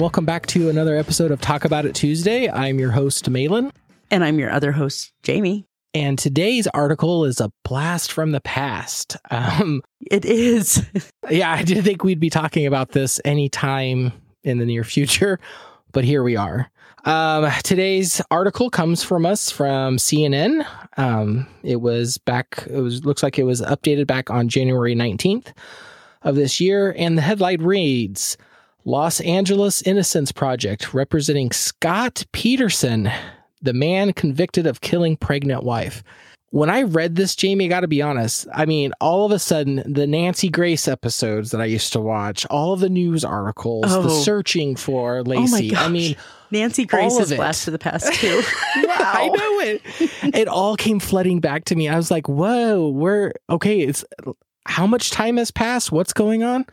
and welcome back to another episode of Talk About It Tuesday. I'm your host, Malin. And I'm your other host, Jamie. And today's article is a blast from the past. Um, it is. yeah, I didn't think we'd be talking about this anytime in the near future, but here we are. Um, today's article comes from us from CNN. Um, it was back, it was, looks like it was updated back on January 19th of this year. And the headline reads Los Angeles Innocence Project representing Scott Peterson, the man convicted of killing pregnant wife. When I read this, Jamie, I got to be honest. I mean, all of a sudden, the Nancy Grace episodes that I used to watch, all of the news articles, oh. the searching for Laci. Oh I mean, Nancy Grace blast to the past too. wow. I know it. It all came flooding back to me. I was like, whoa, we're okay. It's how much time has passed? What's going on?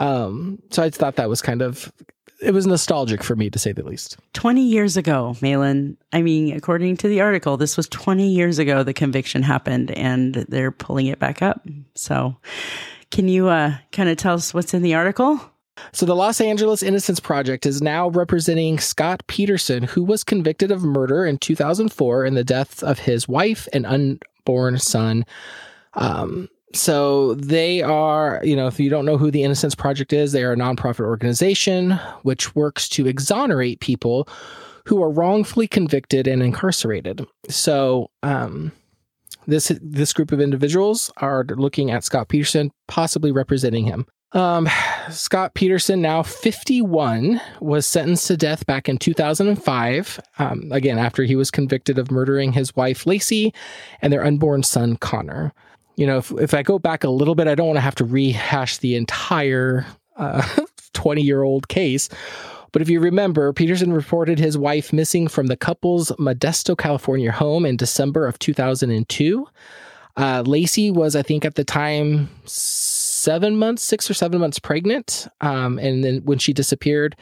Um, so I thought that was kind of it was nostalgic for me to say the least. 20 years ago, Malin. I mean, according to the article, this was 20 years ago the conviction happened and they're pulling it back up. So, can you uh, kind of tell us what's in the article? So, the Los Angeles Innocence Project is now representing Scott Peterson, who was convicted of murder in 2004 in the deaths of his wife and unborn son. Um, so they are, you know, if you don't know who the Innocence Project is, they are a nonprofit organization which works to exonerate people who are wrongfully convicted and incarcerated. So, um, this this group of individuals are looking at Scott Peterson, possibly representing him. Um, Scott Peterson, now 51, was sentenced to death back in 2005. Um, again, after he was convicted of murdering his wife Laci and their unborn son Connor you know, if, if I go back a little bit, I don't want to have to rehash the entire 20 uh, year old case. But if you remember, Peterson reported his wife missing from the couple's Modesto, California home in December of 2002. Uh, Laci was, I think, at the time seven months, six or seven months pregnant. Um, and then when she disappeared,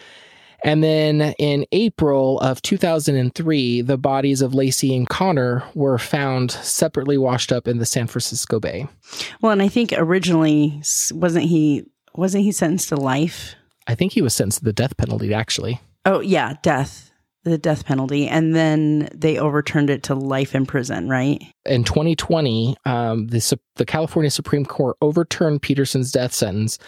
and then in April of 2003, the bodies of Laci and Connor were found separately washed up in the San Francisco Bay. Well, and I think originally wasn't he wasn't he sentenced to life? I think he was sentenced to the death penalty actually. Oh, yeah, death the death penalty, and then they overturned it to life in prison, right? In 2020, um, the, the California Supreme Court overturned Peterson's death sentence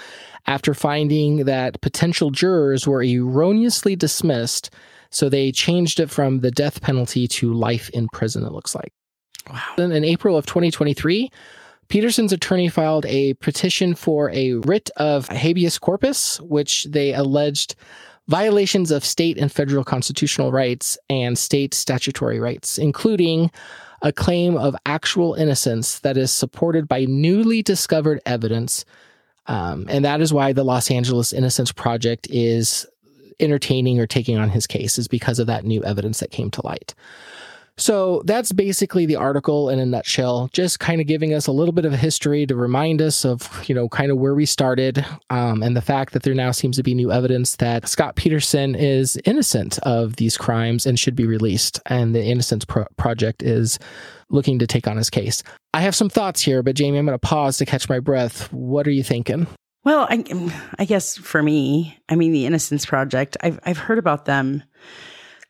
after finding that potential jurors were erroneously dismissed. So they changed it from the death penalty to life in prison, it looks like. Wow. Then in April of 2023, Peterson's attorney filed a petition for a writ of habeas corpus, which they alleged violations of state and federal constitutional rights and state statutory rights, including a claim of actual innocence that is supported by newly discovered evidence. Um, and that is why the Los Angeles Innocence Project is entertaining or taking on his case, is because of that new evidence that came to light. So that's basically the article in a nutshell, just kind of giving us a little bit of history to remind us of, you know, kind of where we started um, and the fact that there now seems to be new evidence that Scott Peterson is innocent of these crimes and should be released. And the Innocence Pro- Project is looking to take on his case. I have some thoughts here, but Jamie, I'm going to pause to catch my breath. What are you thinking? Well, I, I guess for me, I mean, the Innocence Project, I've, I've heard about them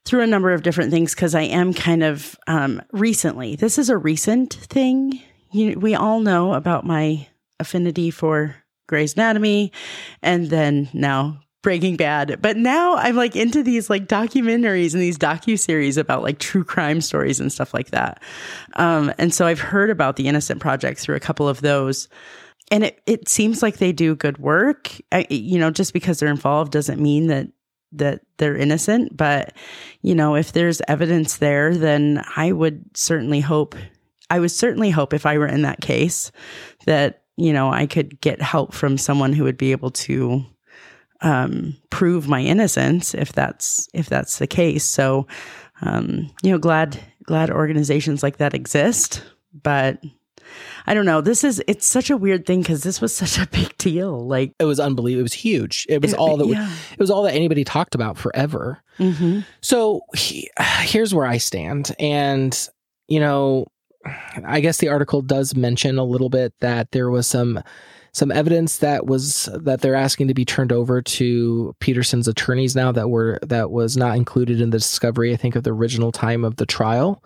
through a number of different things because I am kind of um, recently. This is a recent thing. You, we all know about my affinity for Grey's Anatomy, and then now Breaking Bad. But now I'm like into these like documentaries and these docu series about like true crime stories and stuff like that. Um, and so I've heard about the Innocent Project through a couple of those. And it, it seems like they do good work. I, you know, just because they're involved doesn't mean that that they're innocent. But, you know, if there's evidence there, then I would certainly hope, I would certainly hope if I were in that case that, you know, I could get help from someone who would be able to um, prove my innocence if that's if that's the case. So, um, you know, glad glad organizations like that exist, but I don't know. This is it's such a weird thing because this was such a big deal. Like it was unbelievable. It was huge. It was it, all that yeah. it was all that anybody talked about forever. Mm-hmm. So he, here's where I stand, and you know, I guess the article does mention a little bit that there was some some evidence that was that they're asking to be turned over to Peterson's attorneys now that were that was not included in the discovery I think of the original time of the trial.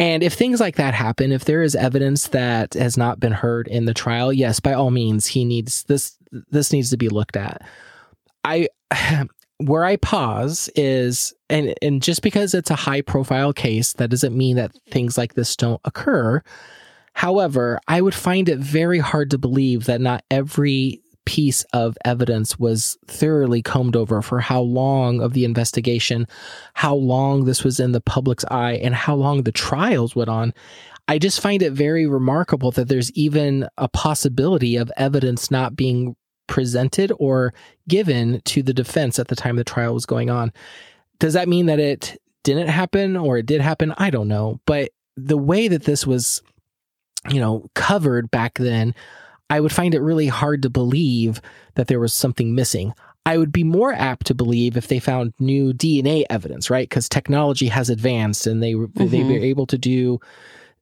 And if things like that happen, if there is evidence that has not been heard in the trial, yes, by all means, he needs this this needs to be looked at. I where I pause is and and just because it's a high profile case, that doesn't mean that mm-hmm. things like this don't occur. However, I would find it very hard to believe that not every piece of evidence was thoroughly combed over for how long of the investigation, how long this was in the public's eye, and how long the trials went on. I just find it very remarkable that there's even a possibility of evidence not being presented or given to the defense at the time the trial was going on. Does that mean that it didn't happen or it did happen? I don't know. But the way that this was, you know, covered back then, I would find it really hard to believe that there was something missing. I would be more apt to believe if they found new DNA evidence, right? Because technology has advanced and they mm-hmm. they were able to do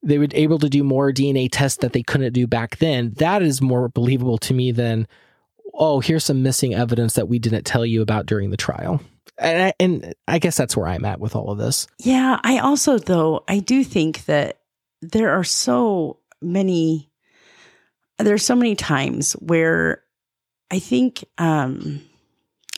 they were able to do more DNA tests that they couldn't do back then. That is more believable to me than oh, here's some missing evidence that we didn't tell you about during the trial. And I, and I guess that's where I'm at with all of this. Yeah, I also though I do think that there are so many there's so many times where I think, um,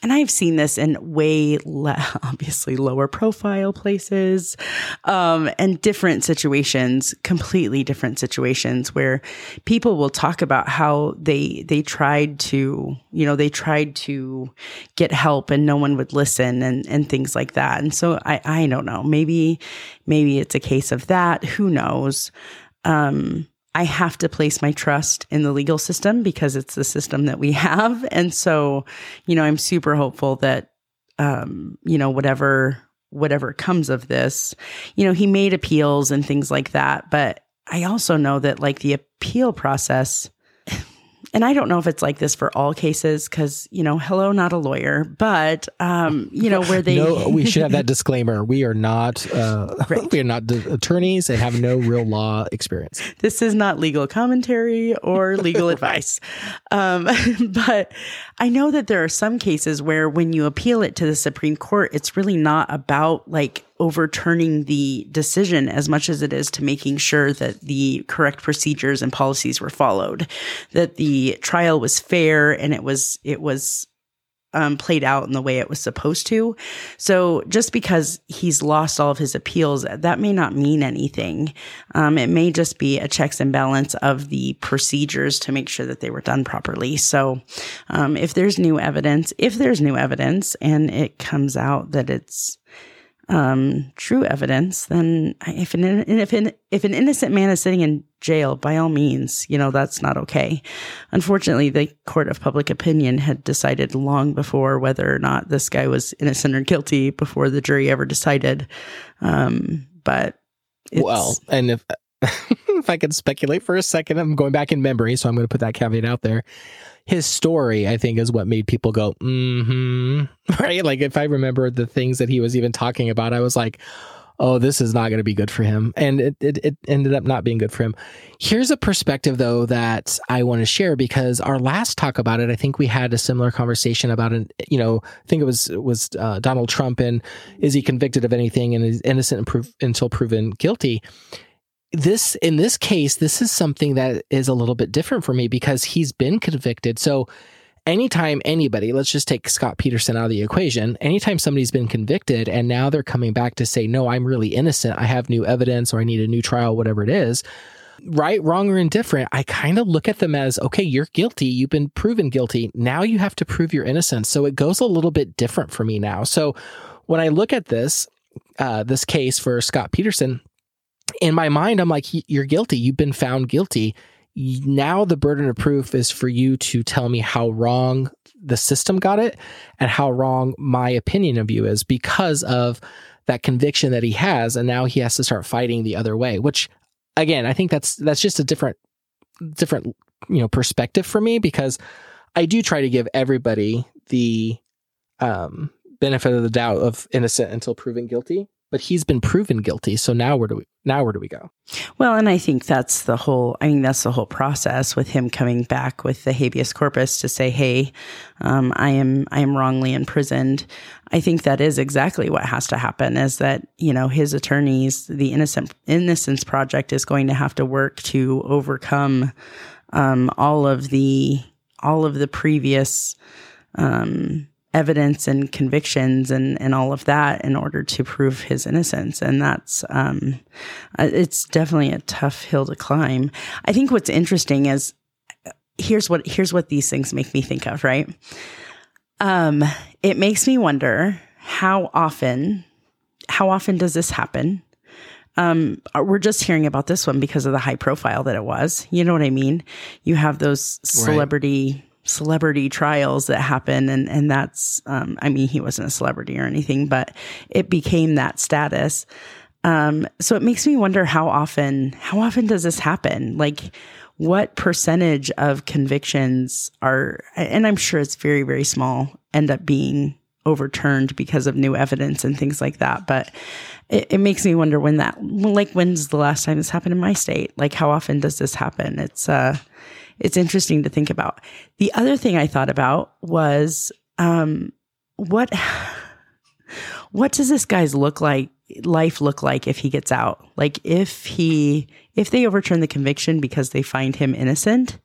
and I've seen this in way le- obviously lower profile places, um, and different situations, completely different situations where people will talk about how they they tried to, you know, they tried to get help and no one would listen and and things like that. And so I I don't know, maybe maybe it's a case of that. Who knows? Um, I have to place my trust in the legal system because it's the system that we have. And so, you know, I'm super hopeful that, um, you know, whatever, whatever comes of this, you know, he made appeals and things like that. But I also know that like the appeal process, and I don't know if it's like this for all cases because you know, hello, not a lawyer, but um, you know where they. no, we should have that disclaimer. We are not, uh, right. we are not attorneys and have no real law experience. This is not legal commentary or legal advice, um, but I know that there are some cases where when you appeal it to the Supreme Court, it's really not about like overturning the decision as much as it is to making sure that the correct procedures and policies were followed, that the trial was fair and it was, it was um, played out in the way it was supposed to. So just because he's lost all of his appeals, that may not mean anything. Um, it may just be a checks and balance of the procedures to make sure that they were done properly. So um, if there's new evidence, if there's new evidence and it comes out that it's um, true evidence, then if an if an if an innocent man is sitting in jail, by all means, you know that's not okay. Unfortunately, the court of public opinion had decided long before whether or not this guy was innocent or guilty before the jury ever decided. Um, but well, and if if I can speculate for a second, I'm going back in memory, so I'm going to put that caveat out there his story, I think, is what made people go, mm-hmm. Right? Like if I remember the things that he was even talking about, I was like, oh, this is not going to be good for him. And it, it, it, ended up not being good for him. Here's a perspective, though, that I want to share because our last talk about it, I think we had a similar conversation about it. You know, I think it was was uh, Donald Trump and is he convicted of anything and is innocent until proven guilty this in this case this is something that is a little bit different for me because he's been convicted. So anytime anybody let's just take scott peterson out of the equation. Anytime somebody's been convicted and now they're coming back to say no i'm really innocent. I have new evidence or i need a new trial whatever it is right wrong or indifferent i kind of look at them as okay you're guilty. You've been proven guilty. Now you have to prove your innocence. So it goes a little bit different for me now. So when i look at this uh, this case for scott peterson in my mind, I'm like, you're guilty. You've been found guilty. Now the burden of proof is for you to tell me how wrong the system got it and how wrong my opinion of you is because of that conviction that he has. And now he has to start fighting the other way, which again, I think that's, that's just a different, different, you know, perspective for me because I do try to give everybody the, um, benefit of the doubt of innocent until proven guilty but he's been proven guilty. So now where do we now where do we go? Well, and I think that's the whole. I mean, that's the whole process with him coming back with the habeas corpus to say, "Hey, um, I am I am wrongly imprisoned." I think that is exactly what has to happen. Is that you know his attorneys, the Innocent Innocence Project, is going to have to work to overcome um, all of the all of the previous um, evidence and convictions and, and all of that in order to prove his innocence. And that's, um, uh, it's definitely a tough hill to climb. I think what's interesting is here's what, here's what these things make me think of, right? Um, it makes me wonder how often, how often does this happen? Um, we're just hearing about this one because of the high profile that it was. You know what I mean? You have those celebrity right celebrity trials that happen and and that's um, I mean he wasn't a celebrity or anything but it became that status. Um, so it makes me wonder how often how often does this happen? Like what percentage of convictions are and I'm sure it's very very small end up being overturned because of new evidence and things like that but it, it makes me wonder when that like when's the last time this happened in my state? Like how often does this happen? It's uh it's interesting to think about. The other thing I thought about was um, what what does this guy's look like life look like if he gets out? Like if he if they overturn the conviction because they find him innocent,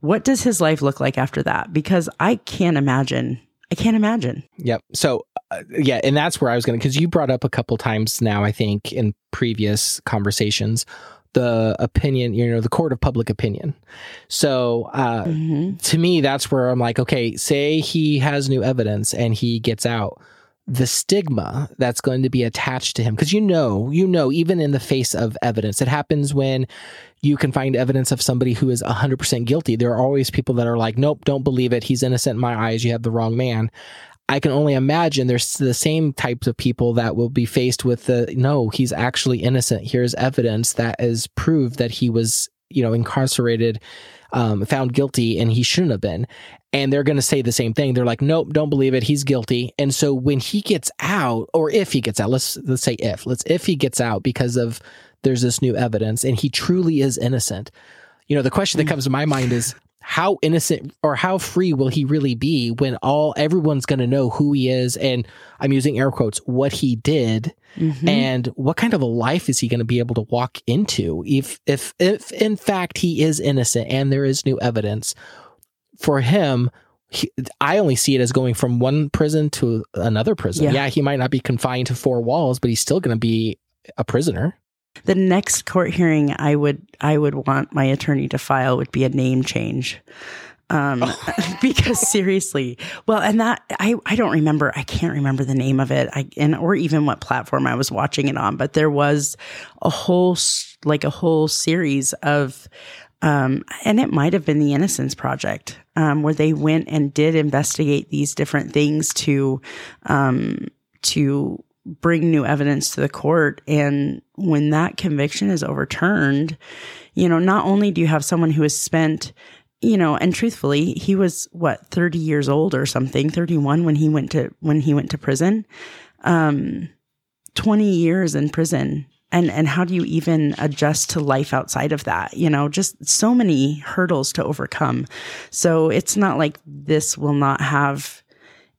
what does his life look like after that? Because I can't imagine. I can't imagine. Yep. So uh, yeah, and that's where I was going to because you brought up a couple times now I think in previous conversations the opinion, you know, the court of public opinion. So uh, mm-hmm. to me, that's where I'm like, okay, say he has new evidence and he gets out. The stigma that's going to be attached to him, because you know, you know, even in the face of evidence, it happens when you can find evidence of somebody who is 100% guilty. There are always people that are like, nope, don't believe it. He's innocent in my eyes. You have the wrong man. I can only imagine there's the same types of people that will be faced with the no, he's actually innocent. Here's evidence that is proved that he was, you know, incarcerated, um, found guilty, and he shouldn't have been. And they're going to say the same thing. They're like, nope, don't believe it. He's guilty. And so when he gets out, or if he gets out, let's let's say if let's if he gets out because of there's this new evidence and he truly is innocent. You know, the question that mm. comes to my mind is how innocent or how free will he really be when all everyone's going to know who he is and I'm using air quotes what he did mm-hmm. and what kind of a life is he going to be able to walk into if if if in fact he is innocent and there is new evidence for him he, I only see it as going from one prison to another prison. Yeah. yeah, he might not be confined to four walls, but he's still going to be a prisoner. The next court hearing I would I would want my attorney to file would be a name change. Um, because seriously, well, and that I, I don't remember, I can't remember the name of it. I, and, or even what platform I was watching it on, but there was a whole, like a whole series of, um, and it might have been the Innocence Project, um, where they went and did investigate these different things to, um, to bring new evidence to the court. And when that conviction is overturned, you know, not only do you have someone who has spent, you know, and truthfully, he was what, 30 years old or something, 31 when he went to, when he went to prison, um, 20 years in prison. And, and how do you even adjust to life outside of that? You know, just so many hurdles to overcome. So it's not like this will not have,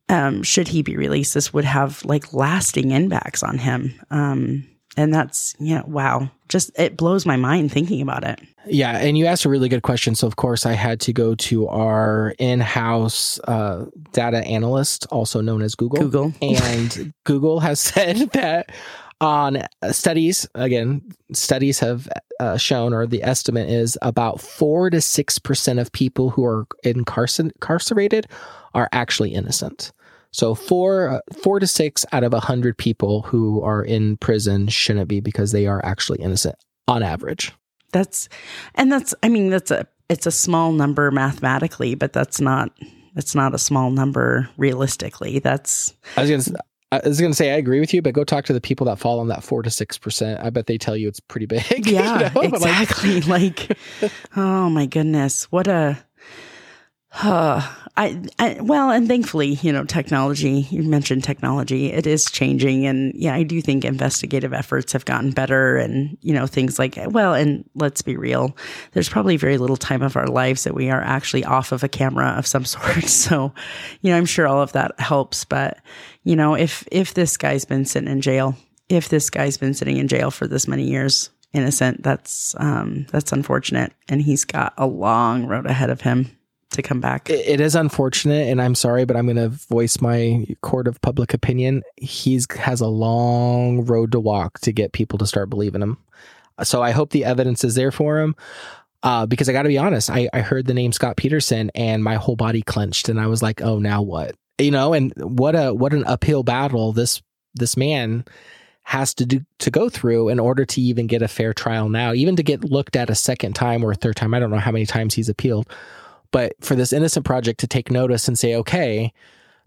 um, should he be released, this would have like lasting impacts on him. Um, and that's, yeah, wow. Just it blows my mind thinking about it. Yeah. And you asked a really good question. So, of course, I had to go to our in house uh, data analyst, also known as Google. Google. And Google has said that on studies, again, studies have uh, shown, or the estimate is about four to 6% of people who are incarcerated are actually innocent. So four uh, four to six out of a hundred people who are in prison shouldn't be because they are actually innocent on average. That's and that's I mean that's a it's a small number mathematically, but that's not it's not a small number realistically. That's I was gonna I was going to say I agree with you, but go talk to the people that fall on that four to six percent. I bet they tell you it's pretty big. Yeah, you know? exactly. like, oh my goodness, what a I, I, well, and thankfully, you know, technology, you mentioned technology, it is changing. And yeah, I do think investigative efforts have gotten better and, you know, things like, well, and let's be real, there's probably very little time of our lives that we are actually off of a camera of some sort. So, you know, I'm sure all of that helps. But, you know, if, if this guy's been sitting in jail, if this guy's been sitting in jail for this many years, innocent, that's, um, that's unfortunate. And he's got a long road ahead of him to come back. It, is unfortunate, and I'm sorry, but I'm going to voice my court of public opinion. He's has a long road to walk to get people to start believing him. So I hope the evidence is there for him. Uh, because I got to be honest, I, I heard the name Scott Peterson and my whole body clenched, and I was like, "Oh, now what?" You know, and what a what an uphill battle this this man has to do to go through in order to even get a fair trial now, even to get looked at a second time or a third time. I don't know how many times he's appealed, but for this Innocent Project to take notice and say, okay,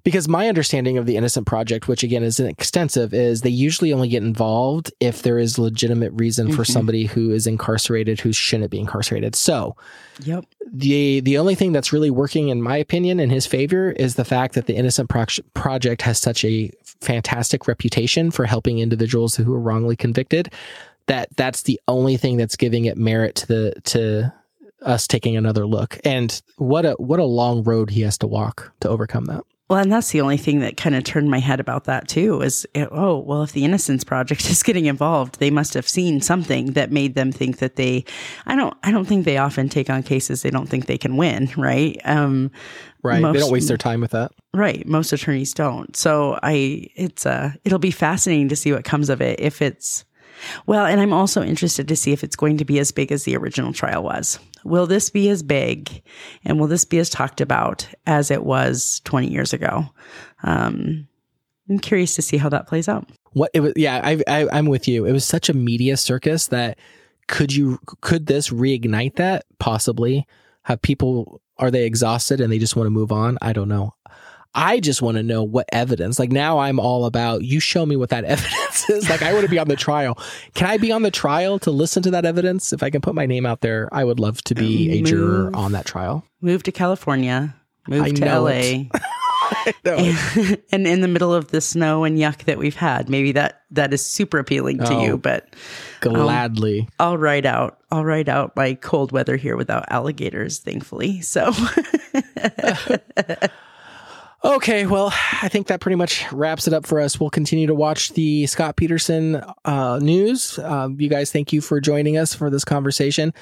because my understanding of the Innocent Project, which again is extensive, is they usually only get involved if there is legitimate reason mm-hmm. for somebody who is incarcerated who shouldn't be incarcerated. So, yep. The the only thing that's really working, in my opinion, in his favor is the fact that the Innocent Pro- Project has such a fantastic reputation for helping individuals who are wrongly convicted. That that's the only thing that's giving it merit to the to us taking another look. And what a what a long road he has to walk to overcome that. Well, and that's the only thing that kind of turned my head about that too is oh, well, if the Innocence Project is getting involved, they must have seen something that made them think that they I don't I don't think they often take on cases they don't think they can win, right? Um Right. Most, they don't waste their time with that. Right. Most attorneys don't. So I it's uh it'll be fascinating to see what comes of it if it's well, and I'm also interested to see if it's going to be as big as the original trial was. Will this be as big and will this be as talked about as it was 20 years ago? Um, I'm curious to see how that plays out. What it was, yeah, I, I, I'm with you. It was such a media circus that could you, could this reignite that? Possibly. Have people, are they exhausted and they just want to move on? I don't know. I just want to know what evidence. Like now I'm all about you show me what that evidence is. Like I want to be on the trial. Can I be on the trial to listen to that evidence? If I can put my name out there, I would love to be a juror on that trial. Move to California, move I to LA. and, and, in the middle of the snow and yuck that we've had, maybe that that is super appealing to oh, you. But gladly, um, I'll write out. I'll write out my cold weather here without alligators, thankfully. So. Okay, well, I think that pretty much wraps it up for us. We'll continue to watch the Scott Peterson uh, news. Um, you guys, thank you for joining us for this conversation.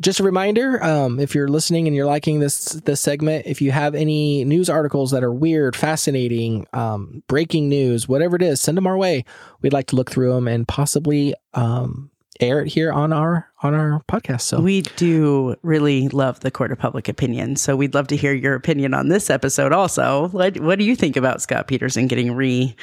Just a reminder, um, if you're listening and you're liking this this segment, if you have any news articles that are weird, fascinating, um, breaking news, whatever it is, send them our way. We'd like to look through them and possibly um, air it here on our on our podcast. So we do really love the court of public opinion. So we'd love to hear your opinion on this episode. Also, what what do you think about Scott Peterson getting re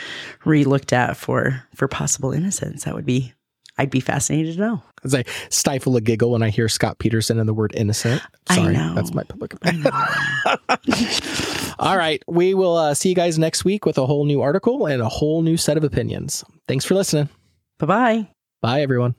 re looked at for for possible innocence? That would be I'd be fascinated to know. As I stifle a giggle when I hear Scott Peterson and the word innocent. Sorry, that's my public opinion. All right, we will uh, see you guys next week with a whole new article and a whole new set of opinions. Thanks for listening. Bye bye. Bye, everyone.